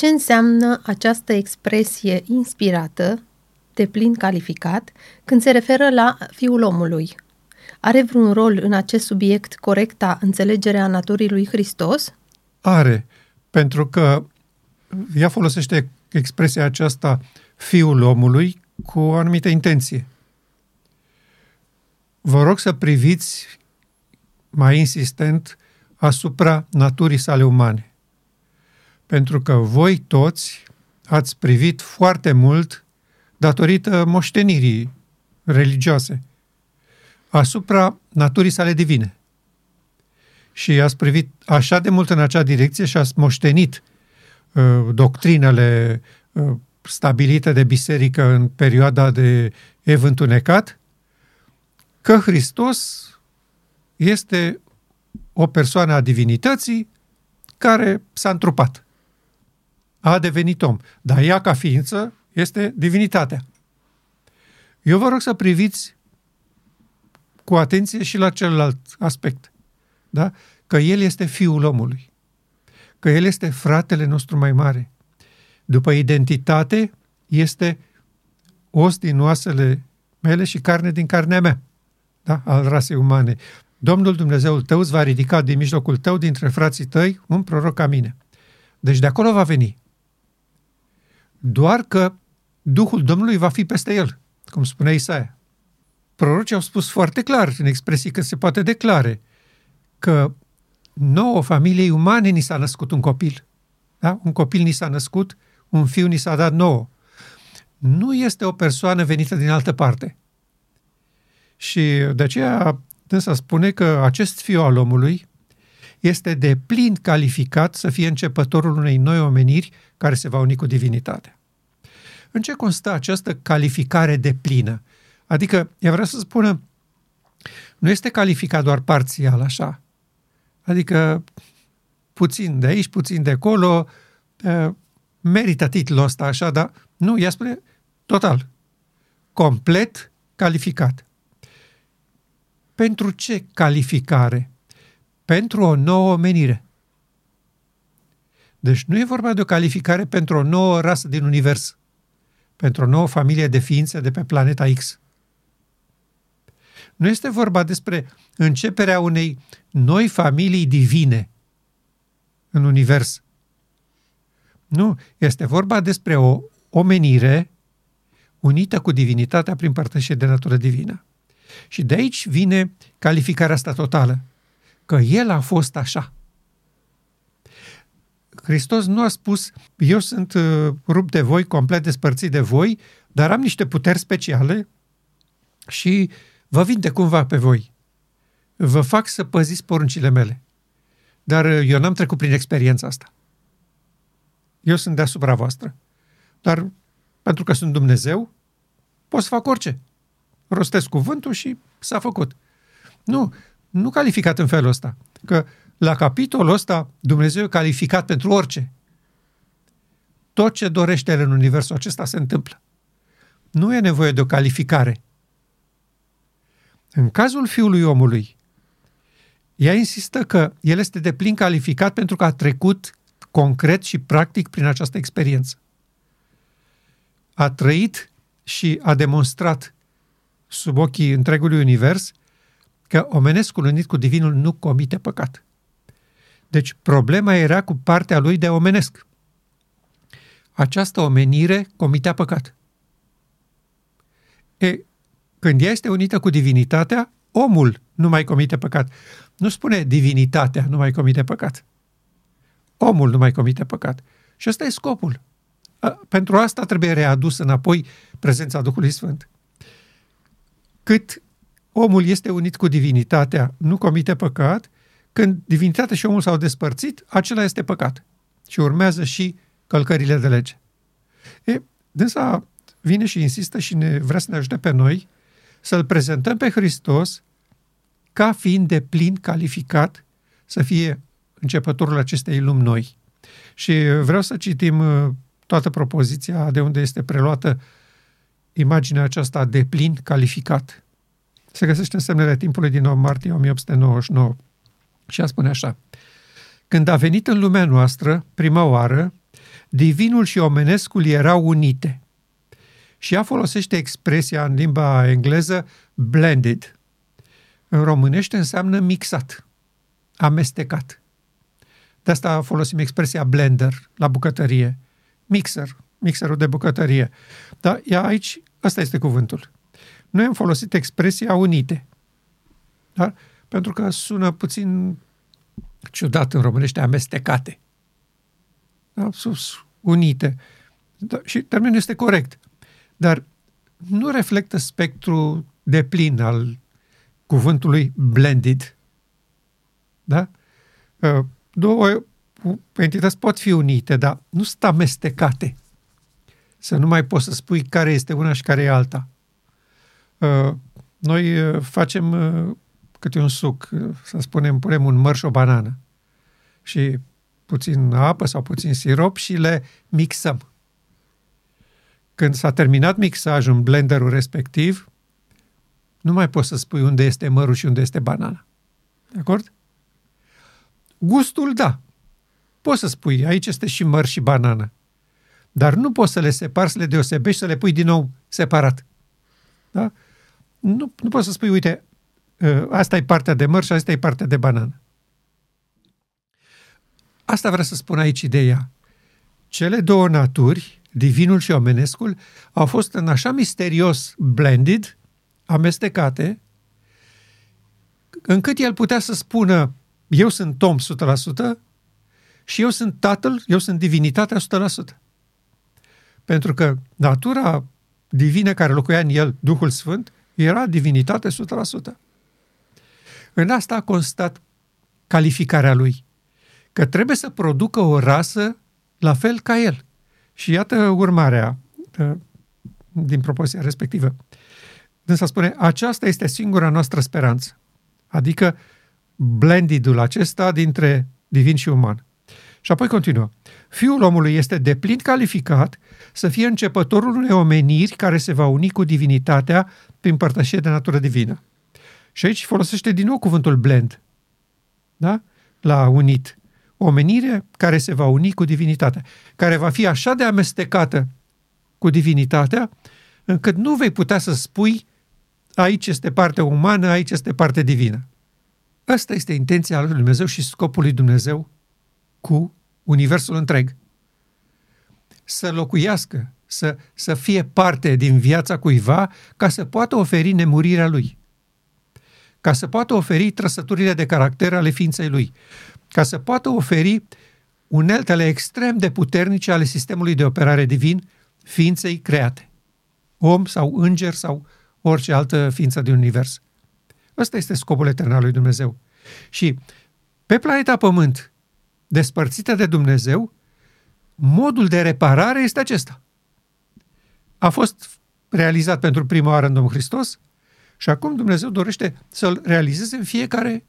Ce înseamnă această expresie inspirată, de plin calificat, când se referă la Fiul omului? Are vreun rol în acest subiect corecta înțelegerea naturii lui Hristos? Are, pentru că ea folosește expresia aceasta Fiul omului cu o anumită intenție. Vă rog să priviți mai insistent asupra naturii sale umane. Pentru că voi toți ați privit foarte mult datorită moștenirii religioase asupra naturii sale divine. Și ați privit așa de mult în acea direcție și ați moștenit uh, doctrinele uh, stabilite de biserică în perioada de ev întunecat, că Hristos este o persoană a divinității care s-a întrupat. A devenit om. Dar ea, ca ființă, este divinitatea. Eu vă rog să priviți cu atenție și la celălalt aspect. Da? Că El este Fiul omului. Că El este fratele nostru mai mare. După identitate, este os din oasele mele și carne din carnea mea, da? al rasei umane. Domnul Dumnezeul tău îți va ridica din mijlocul tău, dintre frații tăi, un proroc ca mine. Deci de acolo va veni. Doar că Duhul Domnului va fi peste el, cum spune Isaia. Prorocii au spus foarte clar, în expresii că se poate declare, că nouă familiei umane ni s-a născut un copil. Da? Un copil ni s-a născut, un fiu ni s-a dat nouă. Nu este o persoană venită din altă parte. Și de aceea dânsa spune că acest fiu al omului este de plin calificat să fie începătorul unei noi omeniri care se va uni cu divinitatea. În ce constă această calificare de plină? Adică, ea vrea să spună, nu este calificat doar parțial așa. Adică, puțin de aici, puțin de acolo, merită titlul ăsta așa, dar nu, ea spune total, complet calificat. Pentru ce calificare? Pentru o nouă menire. Deci nu e vorba de o calificare pentru o nouă rasă din univers, pentru o nouă familie de ființe de pe planeta X. Nu este vorba despre începerea unei noi familii divine în univers. Nu, este vorba despre o omenire unită cu divinitatea prin părtășie de natură divină. Și de aici vine calificarea asta totală, că El a fost așa. Hristos nu a spus, eu sunt uh, rupt de voi, complet despărțit de voi, dar am niște puteri speciale și vă vinde cumva pe voi. Vă fac să păziți poruncile mele. Dar uh, eu n-am trecut prin experiența asta. Eu sunt deasupra voastră. Dar pentru că sunt Dumnezeu, pot să fac orice. Rostesc cuvântul și s-a făcut. Nu, nu calificat în felul ăsta. Că la capitolul ăsta Dumnezeu e calificat pentru orice. Tot ce dorește El în universul acesta se întâmplă. Nu e nevoie de o calificare. În cazul fiului omului, ea insistă că el este de plin calificat pentru că a trecut concret și practic prin această experiență. A trăit și a demonstrat sub ochii întregului univers că omenescul unit cu divinul nu comite păcat. Deci problema era cu partea lui de omenesc. Această omenire comitea păcat. E, când ea este unită cu divinitatea, omul nu mai comite păcat. Nu spune divinitatea nu mai comite păcat. Omul nu mai comite păcat. Și ăsta e scopul. Pentru asta trebuie readus înapoi prezența Duhului Sfânt. Cât omul este unit cu divinitatea, nu comite păcat, când divinitatea și omul s-au despărțit, acela este păcat. Și urmează și călcările de lege. E, dânsa vine și insistă și ne vrea să ne ajute pe noi să-L prezentăm pe Hristos ca fiind de plin calificat să fie începătorul acestei lumi noi. Și vreau să citim uh, toată propoziția de unde este preluată imaginea aceasta de plin calificat. Se găsește în semnele timpului din 9 martie 1899 și a spune așa. Când a venit în lumea noastră, prima oară, divinul și omenescul erau unite. Și ea folosește expresia în limba engleză blended. În românește înseamnă mixat, amestecat. De asta folosim expresia blender la bucătărie. Mixer, mixerul de bucătărie. Dar ea aici, ăsta este cuvântul. Noi am folosit expresia unite. Da? Pentru că sună puțin ciudat în românește, amestecate. Da? Sus, unite. Da, și termenul este corect. Dar nu reflectă spectru de plin al cuvântului blended. Da? Uh, două entități pot fi unite, dar nu sunt amestecate. Să nu mai poți să spui care este una și care e alta. Uh, noi uh, facem câte un suc, să spunem, punem un mărș și o banană și puțin apă sau puțin sirop și le mixăm. Când s-a terminat mixajul în blenderul respectiv, nu mai poți să spui unde este mărul și unde este banana. De acord? Gustul, da. Poți să spui, aici este și mărș și banană. Dar nu poți să le separi, să le deosebești, să le pui din nou separat. Da? Nu, nu poți să spui, uite, ă, asta e partea de măr și asta e partea de banană. Asta vrea să spun aici ideea. Cele două naturi, divinul și omenescul, au fost în așa misterios blended, amestecate, încât el putea să spună eu sunt Tom 100% și eu sunt Tatăl, eu sunt divinitatea 100%. Pentru că natura divină care locuia în el, Duhul Sfânt, era divinitate 100%. În asta a constat calificarea lui, că trebuie să producă o rasă la fel ca el. Și iată urmarea ă, din propoziția respectivă. Dânsa spune, aceasta este singura noastră speranță. Adică blendidul acesta dintre divin și uman. Și apoi continuă. Fiul omului este deplin calificat să fie începătorul unei omeniri care se va uni cu divinitatea prin părtășie de natură divină. Și aici folosește din nou cuvântul blend. Da? La unit. O omenire care se va uni cu divinitatea, care va fi așa de amestecată cu divinitatea, încât nu vei putea să spui aici este partea umană, aici este partea divină. Asta este intenția lui Dumnezeu și scopul lui Dumnezeu cu universul întreg. Să locuiască, să, să fie parte din viața cuiva ca să poată oferi nemurirea lui. Ca să poată oferi trăsăturile de caracter ale ființei lui. Ca să poată oferi uneltele extrem de puternice ale sistemului de operare divin ființei create. Om sau înger sau orice altă ființă din univers. Ăsta este scopul etern al lui Dumnezeu. Și pe planeta Pământ, despărțită de Dumnezeu, modul de reparare este acesta. A fost realizat pentru prima oară în Domnul Hristos și acum Dumnezeu dorește să-l realizeze în fiecare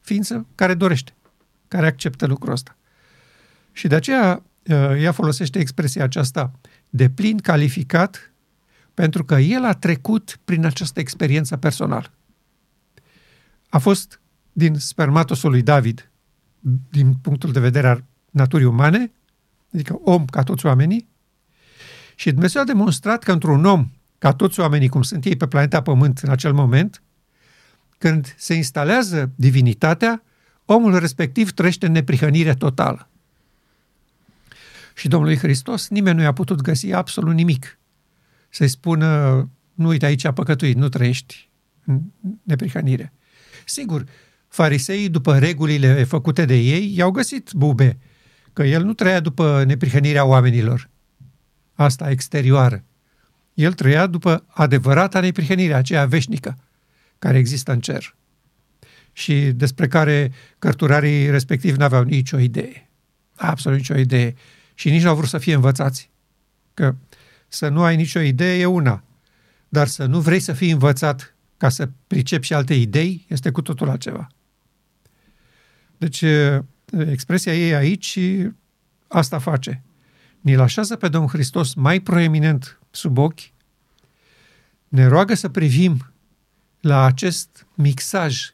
ființă care dorește, care acceptă lucrul ăsta. Și de aceea uh, ea folosește expresia aceasta de plin calificat pentru că el a trecut prin această experiență personală. A fost din spermatosul lui David, din punctul de vedere al naturii umane, adică om ca toți oamenii, și Dumnezeu a demonstrat că într-un om, ca toți oamenii, cum sunt ei pe planeta Pământ în acel moment, când se instalează divinitatea, omul respectiv trăiește în neprihănire totală. Și Domnului Hristos nimeni nu i-a putut găsi absolut nimic. Să-i spună, nu uite aici a păcătuit, nu trăiești în neprihănire. Sigur, fariseii, după regulile făcute de ei, i-au găsit bube, că el nu trăia după neprihănirea oamenilor, asta exterioară. El trăia după adevărata neprihănire, aceea veșnică, care există în cer și despre care cărturarii respectiv n-aveau nicio idee. Absolut nicio idee. Și nici nu au vrut să fie învățați. Că să nu ai nicio idee e una, dar să nu vrei să fii învățat ca să pricepi și alte idei este cu totul altceva. Deci, expresia ei aici asta face. Ne-l așează pe Domnul Hristos mai proeminent sub ochi, ne roagă să privim la acest mixaj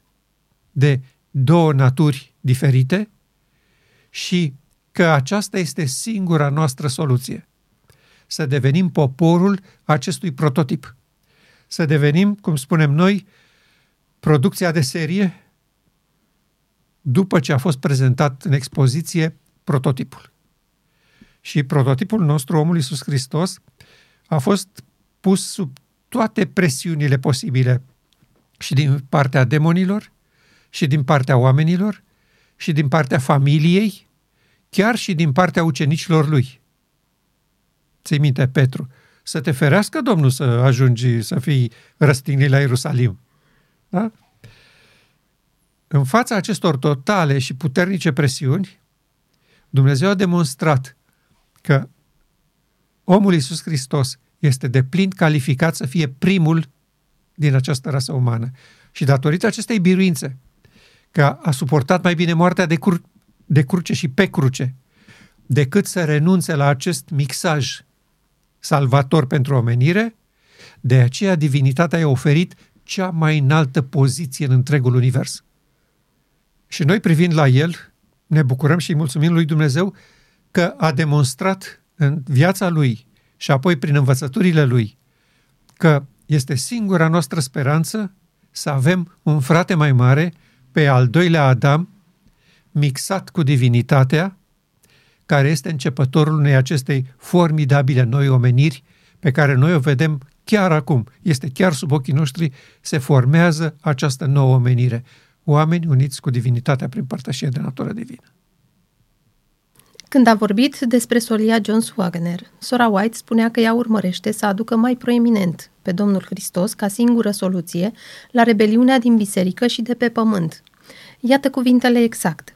de două naturi diferite și că aceasta este singura noastră soluție. Să devenim poporul acestui prototip. Să devenim, cum spunem noi, producția de serie după ce a fost prezentat în expoziție prototipul. Și prototipul nostru, omul Iisus Hristos, a fost pus sub toate presiunile posibile și din partea demonilor, și din partea oamenilor, și din partea familiei, chiar și din partea ucenicilor lui. Ții minte, Petru, să te ferească Domnul să ajungi să fii răstignit la Ierusalim. Da? În fața acestor totale și puternice presiuni, Dumnezeu a demonstrat că omul Iisus Hristos este de plin calificat să fie primul din această rasă umană. Și datorită acestei biruințe, că a suportat mai bine moartea de, cur- de cruce și pe cruce, decât să renunțe la acest mixaj salvator pentru omenire, de aceea divinitatea i-a oferit cea mai înaltă poziție în întregul univers. Și noi privind la el, ne bucurăm și îi mulțumim lui Dumnezeu că a demonstrat în viața lui și apoi prin învățăturile lui că este singura noastră speranță să avem un frate mai mare pe al doilea Adam, mixat cu divinitatea, care este începătorul unei acestei formidabile noi omeniri pe care noi o vedem chiar acum. Este chiar sub ochii noștri, se formează această nouă omenire. Oameni uniți cu divinitatea prin părtășie de natură divină. Când a vorbit despre solia Jones Wagner, sora White spunea că ea urmărește să aducă mai proeminent pe Domnul Hristos ca singură soluție la rebeliunea din biserică și de pe pământ. Iată cuvintele exact.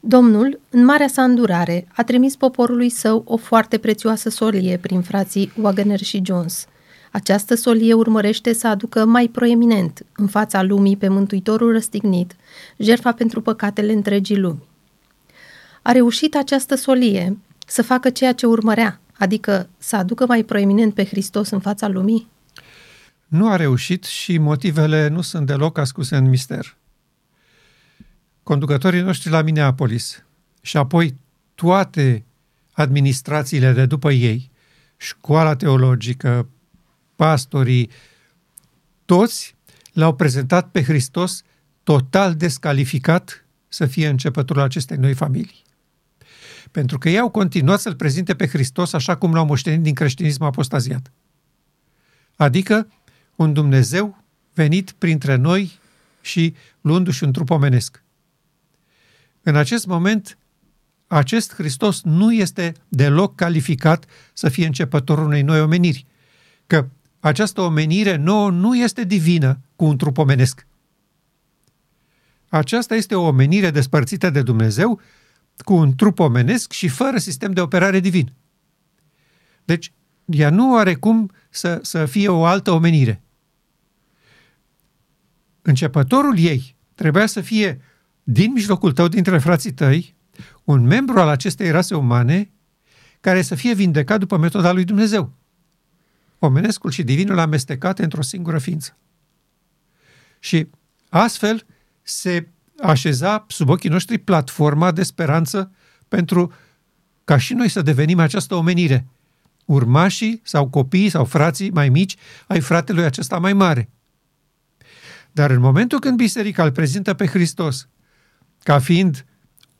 Domnul, în marea sa îndurare, a trimis poporului său o foarte prețioasă solie prin frații Wagner și Jones. Această solie urmărește să aducă mai proeminent în fața lumii pe Mântuitorul răstignit, jertfa pentru păcatele întregii lumi. A reușit această solie să facă ceea ce urmărea, adică să aducă mai proeminent pe Hristos în fața lumii? Nu a reușit și motivele nu sunt deloc ascuse în mister conducătorii noștri la Minneapolis și apoi toate administrațiile de după ei, școala teologică, pastorii, toți l-au prezentat pe Hristos total descalificat să fie începătorul acestei noi familii. Pentru că ei au continuat să-L prezinte pe Hristos așa cum l-au moștenit din creștinism apostaziat. Adică un Dumnezeu venit printre noi și luându-și un trup omenesc. În acest moment, acest Hristos nu este deloc calificat să fie începătorul unei noi omeniri. Că această omenire nouă nu este divină cu un trup omenesc. Aceasta este o omenire despărțită de Dumnezeu cu un trup omenesc și fără sistem de operare divin. Deci, ea nu are cum să, să fie o altă omenire. Începătorul ei trebuia să fie din mijlocul tău, dintre frații tăi, un membru al acestei rase umane care să fie vindecat după metoda lui Dumnezeu. Omenescul și divinul amestecate într-o singură ființă. Și astfel se așeza sub ochii noștri platforma de speranță pentru ca și noi să devenim această omenire. Urmașii sau copiii sau frații mai mici ai fratelui acesta mai mare. Dar în momentul când biserica îl prezintă pe Hristos ca fiind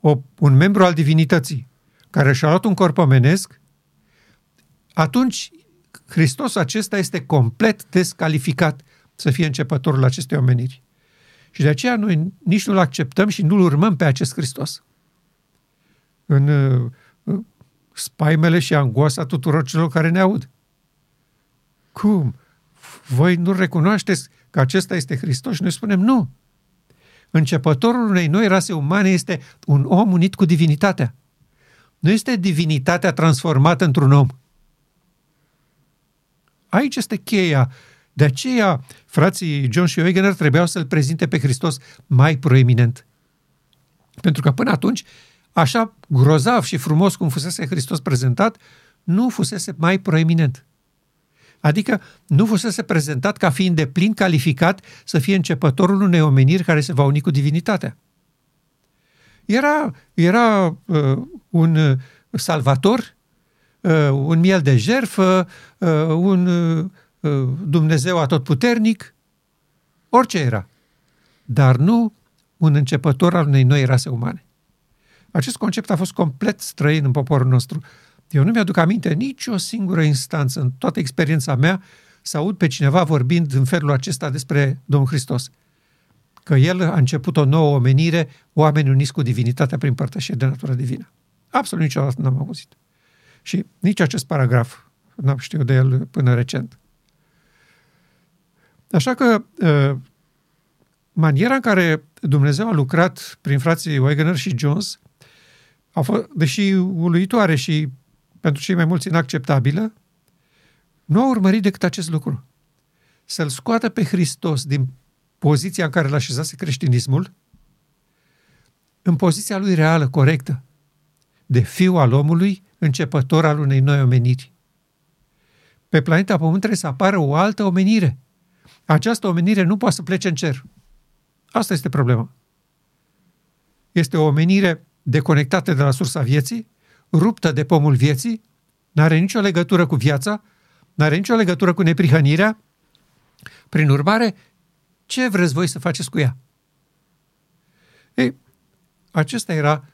o, un membru al divinității care și-a luat un corp omenesc, atunci Hristos acesta este complet descalificat să fie începătorul acestei omeniri. Și de aceea noi nici nu-L acceptăm și nu-L urmăm pe acest Hristos. În uh, spaimele și angoasa tuturor celor care ne aud. Cum? Voi nu recunoașteți că acesta este Hristos? Și noi spunem nu. Începătorul unei noi rase umane este un om unit cu divinitatea. Nu este divinitatea transformată într-un om. Aici este cheia. De aceea, frații John și Wegener trebuiau să-L prezinte pe Hristos mai proeminent. Pentru că până atunci, așa grozav și frumos cum fusese Hristos prezentat, nu fusese mai proeminent. Adică nu fusese prezentat ca fiind de plin calificat să fie începătorul unei omeniri care se va uni cu divinitatea. Era, era uh, un uh, salvator, uh, un miel de jerfă, uh, un uh, Dumnezeu atotputernic, orice era. Dar nu un începător al unei noi rase umane. Acest concept a fost complet străin în poporul nostru. Eu nu mi-aduc aminte nicio singură instanță în toată experiența mea să aud pe cineva vorbind în felul acesta despre Domnul Hristos. Că El a început o nouă omenire, oameni uniți cu divinitatea prin părtășie de natură divină. Absolut niciodată n-am auzit. Și nici acest paragraf n-am știut de el până recent. Așa că ă, maniera în care Dumnezeu a lucrat prin frații Wegener și Jones a fost, deși uluitoare și pentru cei mai mulți inacceptabilă, nu a urmărit decât acest lucru. Să-L scoată pe Hristos din poziția în care l-a așezase creștinismul, în poziția lui reală, corectă, de fiu al omului, începător al unei noi omeniri. Pe planeta Pământ trebuie să apară o altă omenire. Această omenire nu poate să plece în cer. Asta este problema. Este o omenire deconectată de la sursa vieții, ruptă de pomul vieții, nu are nicio legătură cu viața, nu are nicio legătură cu neprihănirea. Prin urmare, ce vreți voi să faceți cu ea? Ei, acesta era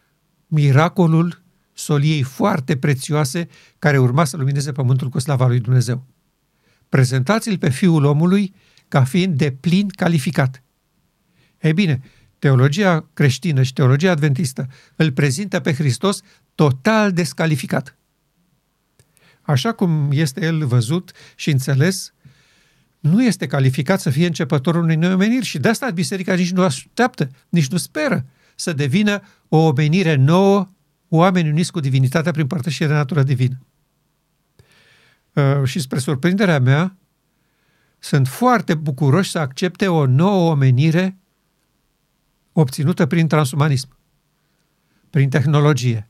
miracolul soliei foarte prețioase care urma să lumineze pământul cu slava lui Dumnezeu. Prezentați-l pe Fiul omului ca fiind de plin calificat. Ei bine, teologia creștină și teologia adventistă îl prezintă pe Hristos total descalificat. Așa cum este el văzut și înțeles, nu este calificat să fie începătorul unei noi omeniri și de asta biserica nici nu așteaptă, nici nu speră să devină o omenire nouă, oameni uniți cu divinitatea prin părtășie de natură divină. Uh, și spre surprinderea mea, sunt foarte bucuroși să accepte o nouă omenire obținută prin transumanism, prin tehnologie,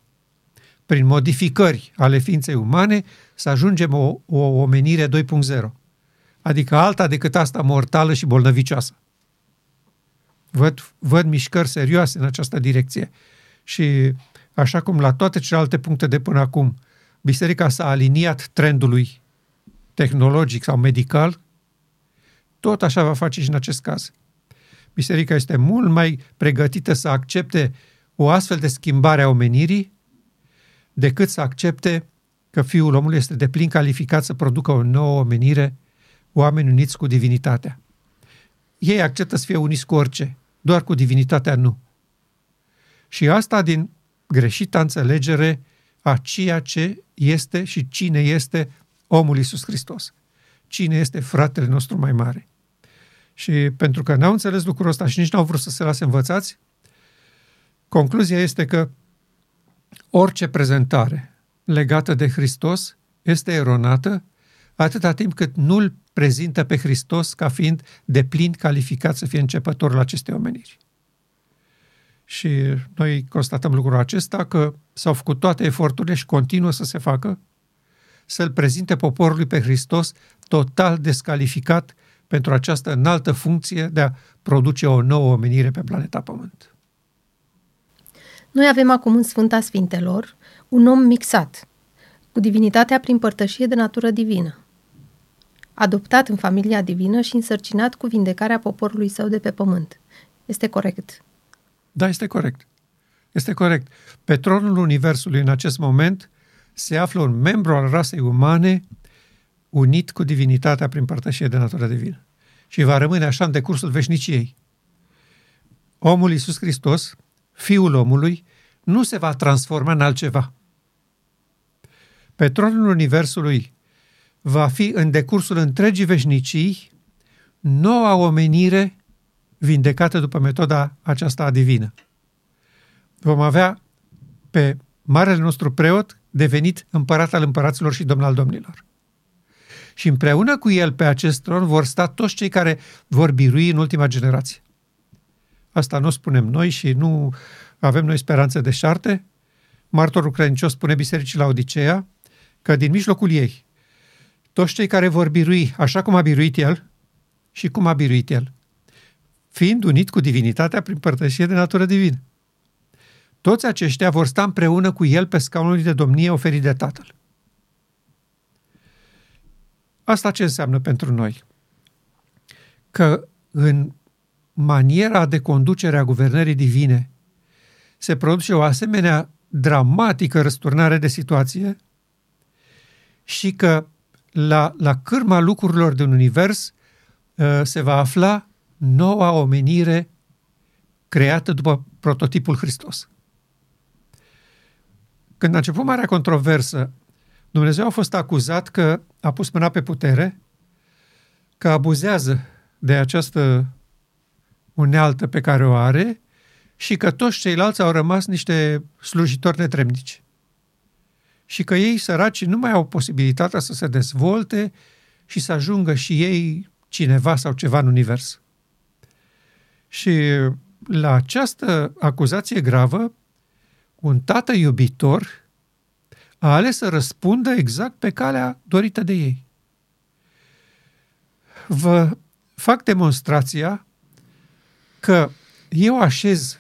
prin modificări ale ființei umane, să ajungem o, o omenire 2.0, adică alta decât asta mortală și bolnăvicioasă. Văd, văd mișcări serioase în această direcție și așa cum la toate celelalte puncte de până acum, biserica s-a aliniat trendului tehnologic sau medical, tot așa va face și în acest caz. Biserica este mult mai pregătită să accepte o astfel de schimbare a omenirii decât să accepte că Fiul omului este de plin calificat să producă o nouă omenire, oameni uniți cu divinitatea. Ei acceptă să fie uniți cu orice, doar cu divinitatea nu. Și asta din greșita înțelegere a ceea ce este și cine este omul Iisus Hristos. Cine este fratele nostru mai mare. Și pentru că n-au înțeles lucrul ăsta și nici n-au vrut să se lase învățați, concluzia este că orice prezentare legată de Hristos este eronată atâta timp cât nu-L prezintă pe Hristos ca fiind de plin calificat să fie începătorul acestei omeniri. Și noi constatăm lucrul acesta că s-au făcut toate eforturile și continuă să se facă să-L prezinte poporului pe Hristos total descalificat pentru această înaltă funcție de a produce o nouă omenire pe planeta Pământ. Noi avem acum în Sfânta Sfintelor un om mixat, cu divinitatea prin părtășie de natură divină, adoptat în familia divină și însărcinat cu vindecarea poporului său de pe pământ. Este corect? Da, este corect. Este corect. Pe tronul Universului în acest moment se află un membru al rasei umane unit cu divinitatea prin părtășie de natură divină. Și va rămâne așa în decursul veșniciei. Omul Iisus Hristos, Fiul omului, nu se va transforma în altceva. Pe tronul Universului va fi în decursul întregii veșnicii noua omenire vindecată după metoda aceasta divină. Vom avea pe marele nostru preot devenit împărat al împăraților și domn al domnilor și împreună cu el pe acest tron vor sta toți cei care vor birui în ultima generație. Asta nu spunem noi și nu avem noi speranțe de șarte. Martorul credincios spune bisericii la Odiseea că din mijlocul ei, toți cei care vor birui așa cum a biruit el și cum a biruit el, fiind unit cu divinitatea prin părtășie de natură divină. toți aceștia vor sta împreună cu el pe scaunul de domnie oferit de Tatăl. Asta ce înseamnă pentru noi? Că în maniera de conducere a guvernării divine se produce o asemenea dramatică răsturnare de situație și că la, la cârma lucrurilor din univers uh, se va afla noua omenire creată după prototipul Hristos. Când a început marea controversă, Dumnezeu a fost acuzat că a pus mâna pe putere, că abuzează de această unealtă pe care o are și că toți ceilalți au rămas niște slujitori netremnici. Și că ei, săraci, nu mai au posibilitatea să se dezvolte și să ajungă și ei cineva sau ceva în univers. Și la această acuzație gravă, un tată iubitor a ales să răspundă exact pe calea dorită de ei. Vă fac demonstrația că eu așez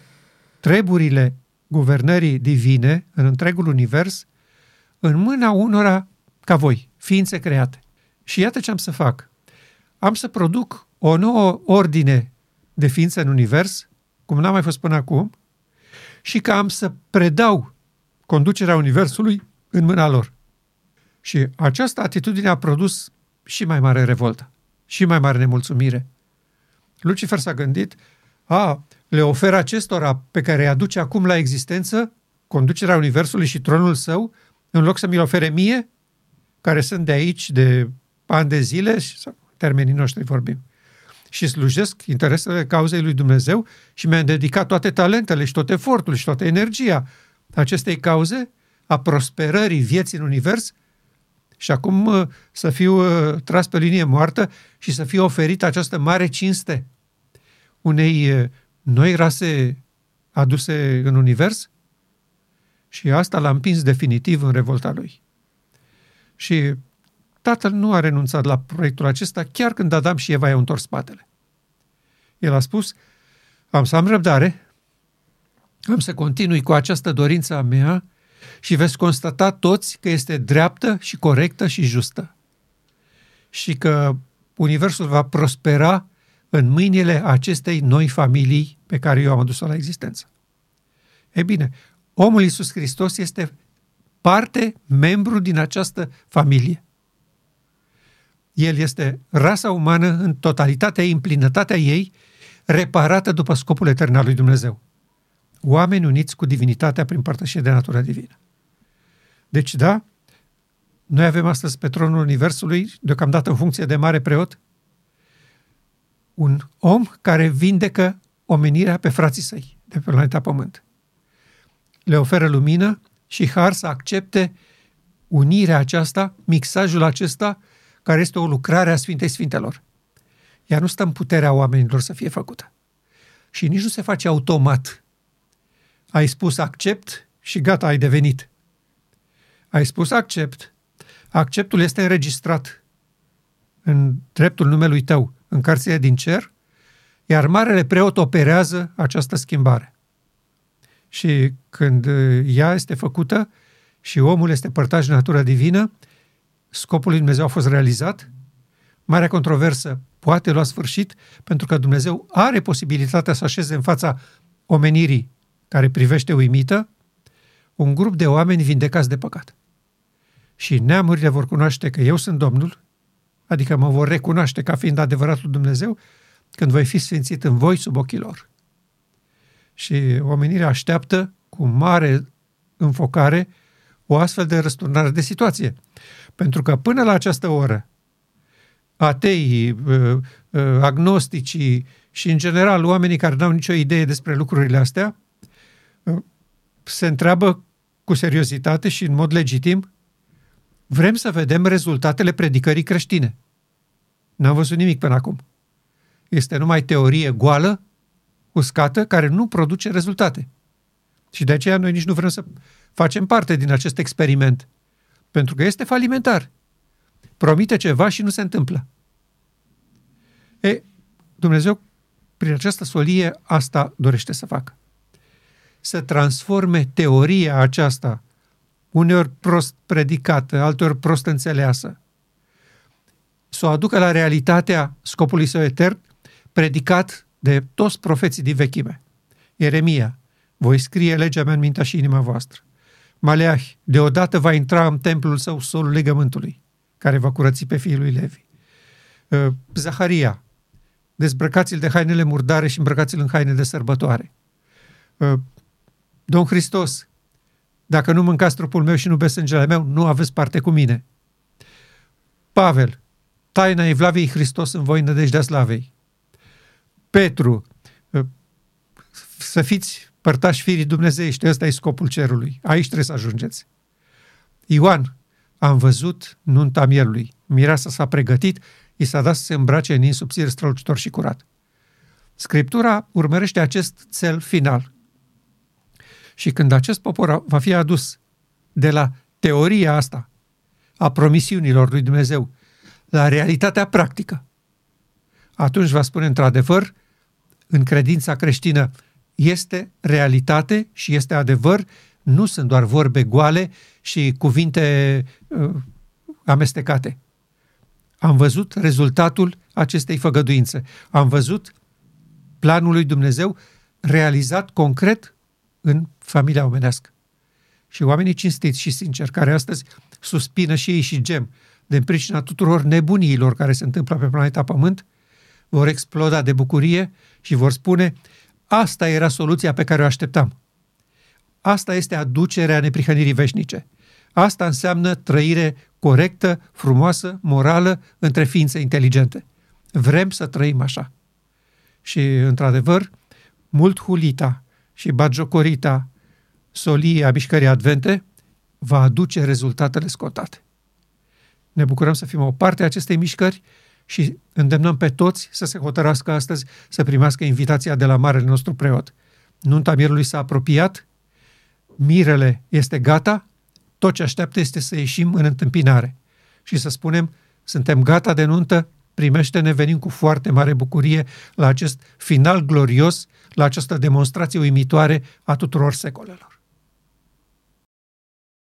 treburile guvernării divine în întregul univers în mâna unora ca voi, ființe create. Și iată ce am să fac. Am să produc o nouă ordine de ființe în univers, cum n-a mai fost până acum, și că am să predau conducerea universului în mâna lor. Și această atitudine a produs și mai mare revoltă, și mai mare nemulțumire. Lucifer s-a gândit, a, le oferă acestora pe care îi aduce acum la existență conducerea Universului și tronul său, în loc să mi-l ofere mie, care sunt de aici de ani de zile, sau termenii noștri vorbim, și slujesc interesele cauzei lui Dumnezeu și mi-am dedicat toate talentele și tot efortul și toată energia acestei cauze, a prosperării vieții în univers, și acum uh, să fiu uh, tras pe linie moartă și să fie oferită această mare cinste unei noi rase aduse în univers? Și asta l-a împins definitiv în revolta lui. Și tatăl nu a renunțat la proiectul acesta chiar când Adam și Eva i-au întors spatele. El a spus, am să am răbdare, am să continui cu această dorință a mea și veți constata toți că este dreaptă și corectă și justă. Și că Universul va prospera în mâinile acestei noi familii pe care eu am adus-o la existență. E bine, omul Iisus Hristos este parte, membru din această familie. El este rasa umană în totalitatea ei, în plinătatea ei, reparată după scopul etern al lui Dumnezeu. Oameni uniți cu divinitatea prin părtășie de natura divină. Deci, da, noi avem astăzi pe tronul Universului, deocamdată în funcție de mare preot, un om care vindecă omenirea pe frații săi de pe planeta Pământ. Le oferă lumină și har să accepte unirea aceasta, mixajul acesta, care este o lucrare a Sfintei Sfintelor. Ea nu stă în puterea oamenilor să fie făcută. Și nici nu se face automat. Ai spus accept și gata, ai devenit. Ai spus accept, acceptul este înregistrat în dreptul numelui tău în cărțile din cer, iar Marele Preot operează această schimbare. Și când uh, ea este făcută și omul este părtaș de natura divină, scopul lui Dumnezeu a fost realizat, marea controversă poate lua sfârșit, pentru că Dumnezeu are posibilitatea să așeze în fața omenirii care privește uimită un grup de oameni vindecați de păcat. Și neamurile vor cunoaște că eu sunt Domnul adică mă vor recunoaște ca fiind adevăratul Dumnezeu, când voi fi sfințit în voi sub ochii lor. Și omenirea așteaptă cu mare înfocare o astfel de răsturnare de situație. Pentru că până la această oră, ateii, uh, uh, agnosticii și, în general, oamenii care nu au nicio idee despre lucrurile astea, uh, se întreabă cu seriozitate și în mod legitim Vrem să vedem rezultatele predicării creștine. N-am văzut nimic până acum. Este numai teorie goală, uscată, care nu produce rezultate. Și de aceea noi nici nu vrem să facem parte din acest experiment. Pentru că este falimentar. Promite ceva și nu se întâmplă. E, Dumnezeu, prin această solie, asta dorește să facă. Să transforme teoria aceasta, uneori prost predicată, alteori prost înțeleasă, să o aducă la realitatea scopului său etern, predicat de toți profeții din vechime. Ieremia, voi scrie legea mea în mintea și inima voastră. Maleah, deodată va intra în templul său solul legământului, care va curăți pe fiul lui Levi. Uh, Zaharia, dezbrăcați-l de hainele murdare și îmbrăcați-l în haine de sărbătoare. Uh, Domn Hristos, dacă nu mâncați trupul meu și nu beți sângele meu, nu aveți parte cu mine. Pavel, taina Evlaviei Hristos în voi nădejdea slavei. Petru, uh, să fiți părtași firii dumnezeiești, ăsta e scopul cerului. Aici trebuie să ajungeți. Ioan, am văzut nunta mielului. Mireasa s-a pregătit, i s-a dat să se îmbrace în insubțire strălucitor și curat. Scriptura urmărește acest cel final. Și când acest popor va fi adus de la teoria asta a promisiunilor lui Dumnezeu la realitatea practică, atunci va spune într-adevăr, în credința creștină, este realitate și este adevăr, nu sunt doar vorbe goale și cuvinte uh, amestecate. Am văzut rezultatul acestei făgăduințe. Am văzut planul lui Dumnezeu realizat concret în familia omenească. Și oamenii cinstiți și sinceri, care astăzi suspină și ei și gem de pricina tuturor nebuniilor care se întâmplă pe planeta Pământ, vor exploda de bucurie și vor spune asta era soluția pe care o așteptam. Asta este aducerea neprihănirii veșnice. Asta înseamnă trăire corectă, frumoasă, morală între ființe inteligente. Vrem să trăim așa. Și, într-adevăr, mult hulita și bagiocorita soliei a mișcării advente va aduce rezultatele scotate. Ne bucurăm să fim o parte a acestei mișcări și îndemnăm pe toți să se hotărască astăzi să primească invitația de la marele nostru preot. Nunta mirului s-a apropiat, mirele este gata, tot ce așteaptă este să ieșim în întâmpinare și să spunem, suntem gata de nuntă, primește-ne, venim cu foarte mare bucurie la acest final glorios, la această demonstrație uimitoare a tuturor secolelor.